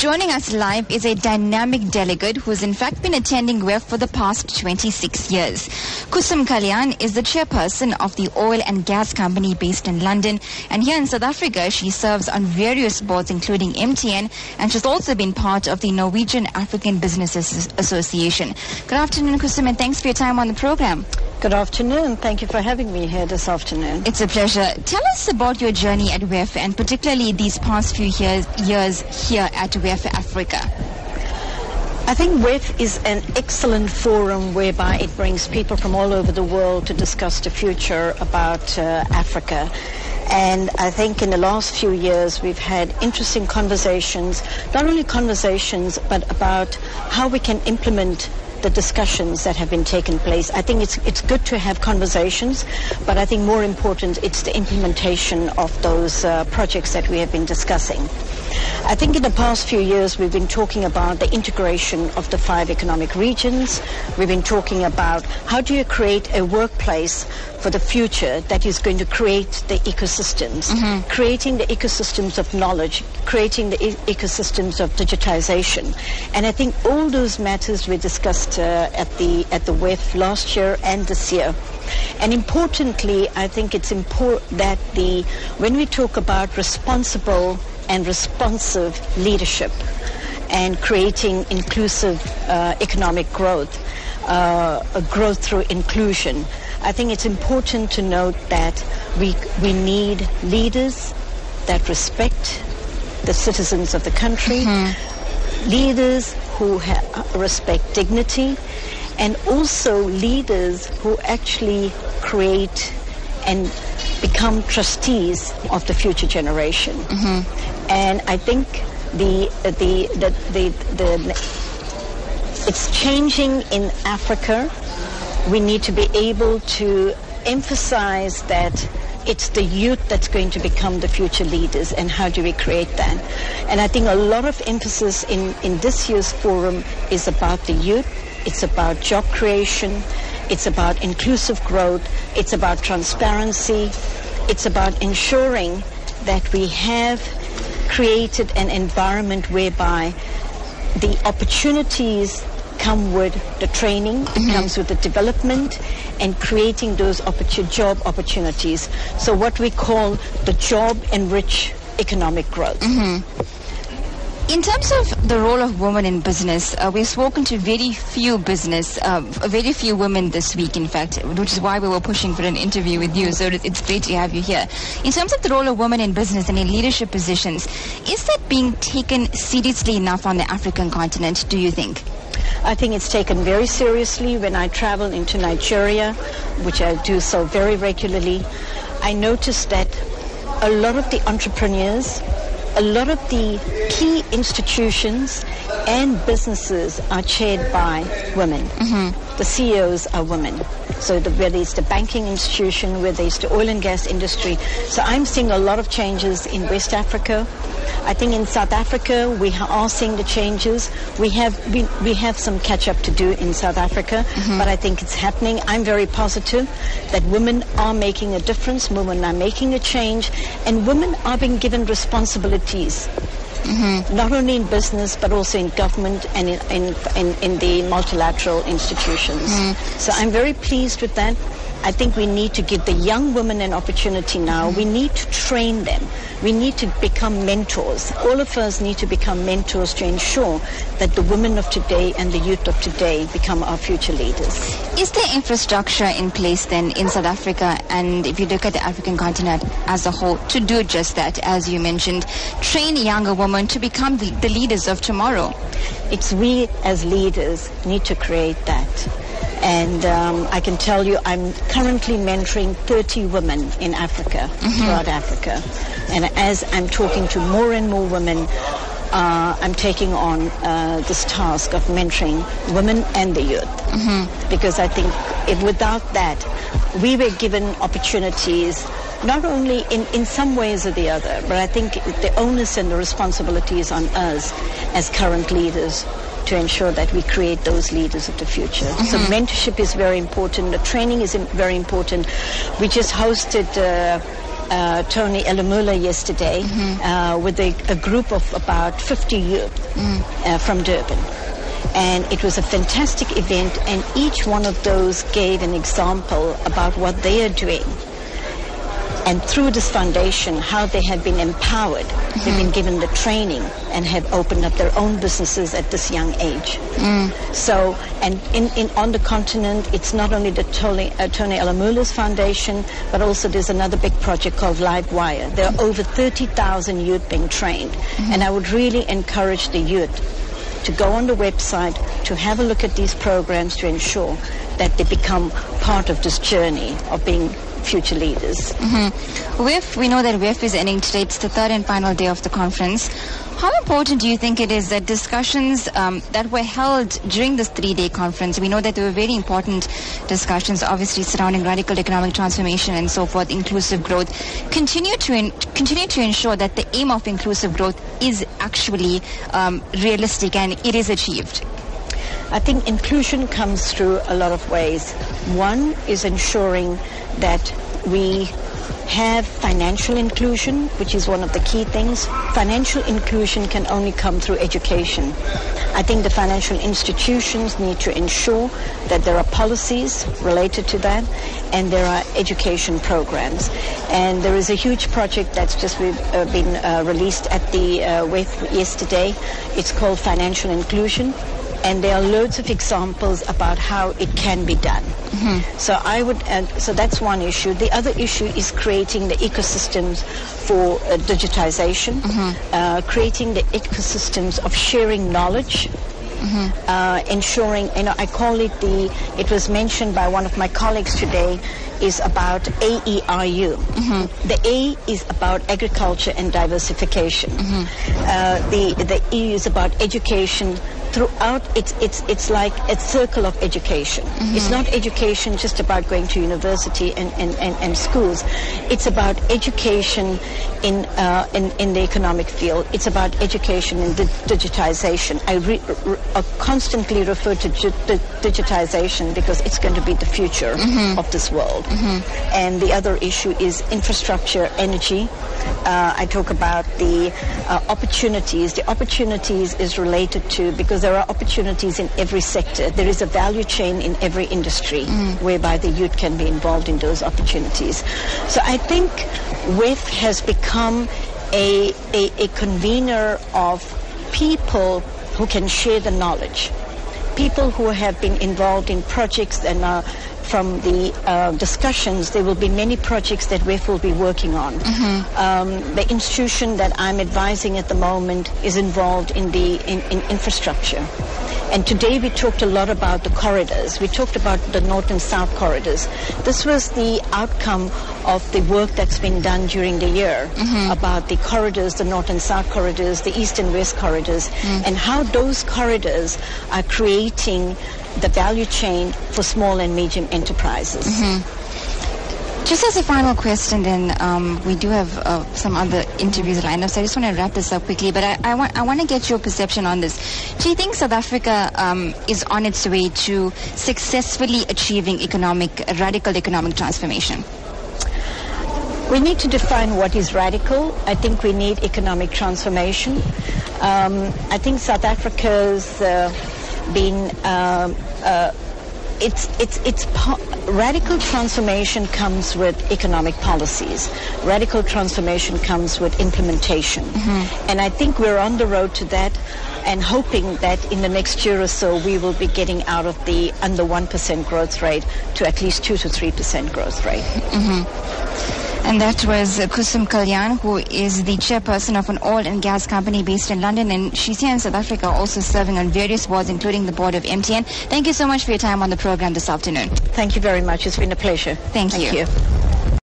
joining us live is a dynamic delegate who's in fact been attending WEF for the past 26 years. Koosum Kalyan is the chairperson of the oil and gas company based in London. And here in South Africa, she serves on various boards, including MTN, and she's also been part of the Norwegian African Businesses Association. Good afternoon, Koosum, and thanks for your time on the program. Good afternoon. Thank you for having me here this afternoon. It's a pleasure. Tell us about your journey at WEF and particularly these past few years, years here at WEF Africa. I think WEF is an excellent forum whereby it brings people from all over the world to discuss the future about uh, Africa. And I think in the last few years we've had interesting conversations, not only conversations, but about how we can implement the discussions that have been taking place. I think it's it's good to have conversations, but I think more important it's the implementation of those uh, projects that we have been discussing. I think in the past few years we've been talking about the integration of the five economic regions. We've been talking about how do you create a workplace for the future that is going to create the ecosystems, mm-hmm. creating the ecosystems of knowledge, creating the e- ecosystems of digitization. And I think all those matters were discussed uh, at the at the WEF last year and this year. And importantly, I think it's important that the when we talk about responsible and responsive leadership and creating inclusive uh, economic growth, uh, growth through inclusion. I think it's important to note that we, we need leaders that respect the citizens of the country, mm-hmm. leaders who ha- respect dignity, and also leaders who actually create and become trustees of the future generation. Mm-hmm. And I think the, the, the, the, the, it's changing in Africa. We need to be able to emphasize that it's the youth that's going to become the future leaders and how do we create that and i think a lot of emphasis in, in this year's forum is about the youth it's about job creation it's about inclusive growth. It's about transparency. It's about ensuring that we have created an environment whereby the opportunities come with the training, mm-hmm. comes with the development and creating those opportun- job opportunities. So what we call the job enrich economic growth. Mm-hmm. In terms of the role of women in business, uh, we've spoken to very few business, uh, very few women this week, in fact, which is why we were pushing for an interview with you. So it's great to have you here. In terms of the role of women in business and in leadership positions, is that being taken seriously enough on the African continent, do you think? I think it's taken very seriously when I travel into Nigeria, which I do so very regularly. I noticed that a lot of the entrepreneurs a lot of the key institutions and businesses are chaired by women. Mm-hmm. The CEOs are women. So the, whether it's the banking institution, whether it's the oil and gas industry. So I'm seeing a lot of changes in West Africa. I think in South Africa we are seeing the changes. We have we, we have some catch up to do in South Africa, mm-hmm. but I think it's happening. I'm very positive that women are making a difference. Women are making a change, and women are being given responsibilities. Mm-hmm. Not only in business, but also in government and in, in, in, in the multilateral institutions. Mm-hmm. So I'm very pleased with that. I think we need to give the young women an opportunity now. We need to train them. We need to become mentors. All of us need to become mentors to ensure that the women of today and the youth of today become our future leaders. Is there infrastructure in place then in South Africa and if you look at the African continent as a whole to do just that, as you mentioned, train younger women to become the, the leaders of tomorrow? It's we as leaders need to create that. And um, I can tell you, I'm currently mentoring 30 women in Africa, mm-hmm. throughout Africa. And as I'm talking to more and more women, uh, I'm taking on uh, this task of mentoring women and the youth. Mm-hmm. Because I think if without that, we were given opportunities not only in, in some ways or the other, but I think the onus and the responsibility is on us as current leaders to ensure that we create those leaders of the future. Mm-hmm. So mentorship is very important. The training is very important. We just hosted uh, uh, Tony Elumelu yesterday uh, with a, a group of about 50 youth uh, from Durban. And it was a fantastic event, and each one of those gave an example about what they are doing and through this foundation, how they have been empowered, they've been given the training and have opened up their own businesses at this young age. So, and in, in on the continent, it's not only the Tony, uh, Tony foundation, but also there's another big project called Livewire. There are over 30,000 youth being trained, and I would really encourage the youth to go on the website to have a look at these programs to ensure that they become part of this journey of being future leaders. WEF, we know that WEF is ending today. It's the third and final day of the conference. How important do you think it is that discussions um, that were held during this three-day conference, we know that there were very important discussions, obviously surrounding radical economic transformation and so forth, inclusive growth, continue to in, continue to ensure that the aim of inclusive growth is actually um, realistic and it is achieved. I think inclusion comes through a lot of ways. One is ensuring that we have financial inclusion, which is one of the key things. Financial inclusion can only come through education. I think the financial institutions need to ensure that there are policies related to that and there are education programs. And there is a huge project that's just uh, been uh, released at the uh, WEF yesterday. It's called Financial Inclusion and there are loads of examples about how it can be done. So I would, so that's one issue. The other issue is creating the ecosystems for uh, digitization, uh, creating the ecosystems of sharing knowledge. Uh, ensuring, you know, I call it the, it was mentioned by one of my colleagues today, is about AERU. The A is about agriculture and diversification. Uh, the, the E is about education throughout it's it's it's like a circle of education. It's not education just about going to university and, and, and, and schools. It's about education in, uh, in in the economic field. It's about education in di- digitization. I re, re, uh, constantly refer to gi- di- digitization because it's going to be the future of this world and the other issue is infrastructure energy uh, I talk about the uh, opportunities. The opportunities is related to because there are opportunities in every sector. There is a value chain in every industry whereby the youth can be involved in those opportunities. So I think WEF has become a, a, a convener of people who can share the knowledge people who have been involved in projects and uh, from the uh, discussions, there will be many projects that WEF will be working on. Um, the institution that I'm advising at the moment is involved in the in, in infrastructure. And today we talked a lot about the corridors. We talked about the north and south corridors. This was the outcome of the work that's been done during the year mm-hmm. about the corridors, the north and south corridors, the east and west corridors, mm. and how those corridors are creating the value chain for small and medium enterprises. Mm-hmm. Just as a final question, then um, we do have uh, some other interviews lined up, so I just want to wrap this up quickly. But I, I want I want to get your perception on this. Do you think South Africa um, is on its way to successfully achieving economic radical economic transformation? We need to define what is radical. I think we need economic transformation. Um, I think South Africa's uh, been um, uh, it's it's it's po- radical transformation comes with economic policies. Radical transformation comes with implementation, mm-hmm. and I think we're on the road to that. And hoping that in the next year or so we will be getting out of the under one percent growth rate to at least two to three percent growth rate. Mm-hmm. And that was Koosum Kalyan, who is the chairperson of an oil and gas company based in London. And she's here in South Africa, also serving on various boards, including the board of MTN. Thank you so much for your time on the program this afternoon. Thank you very much. It's been a pleasure. Thank you. you.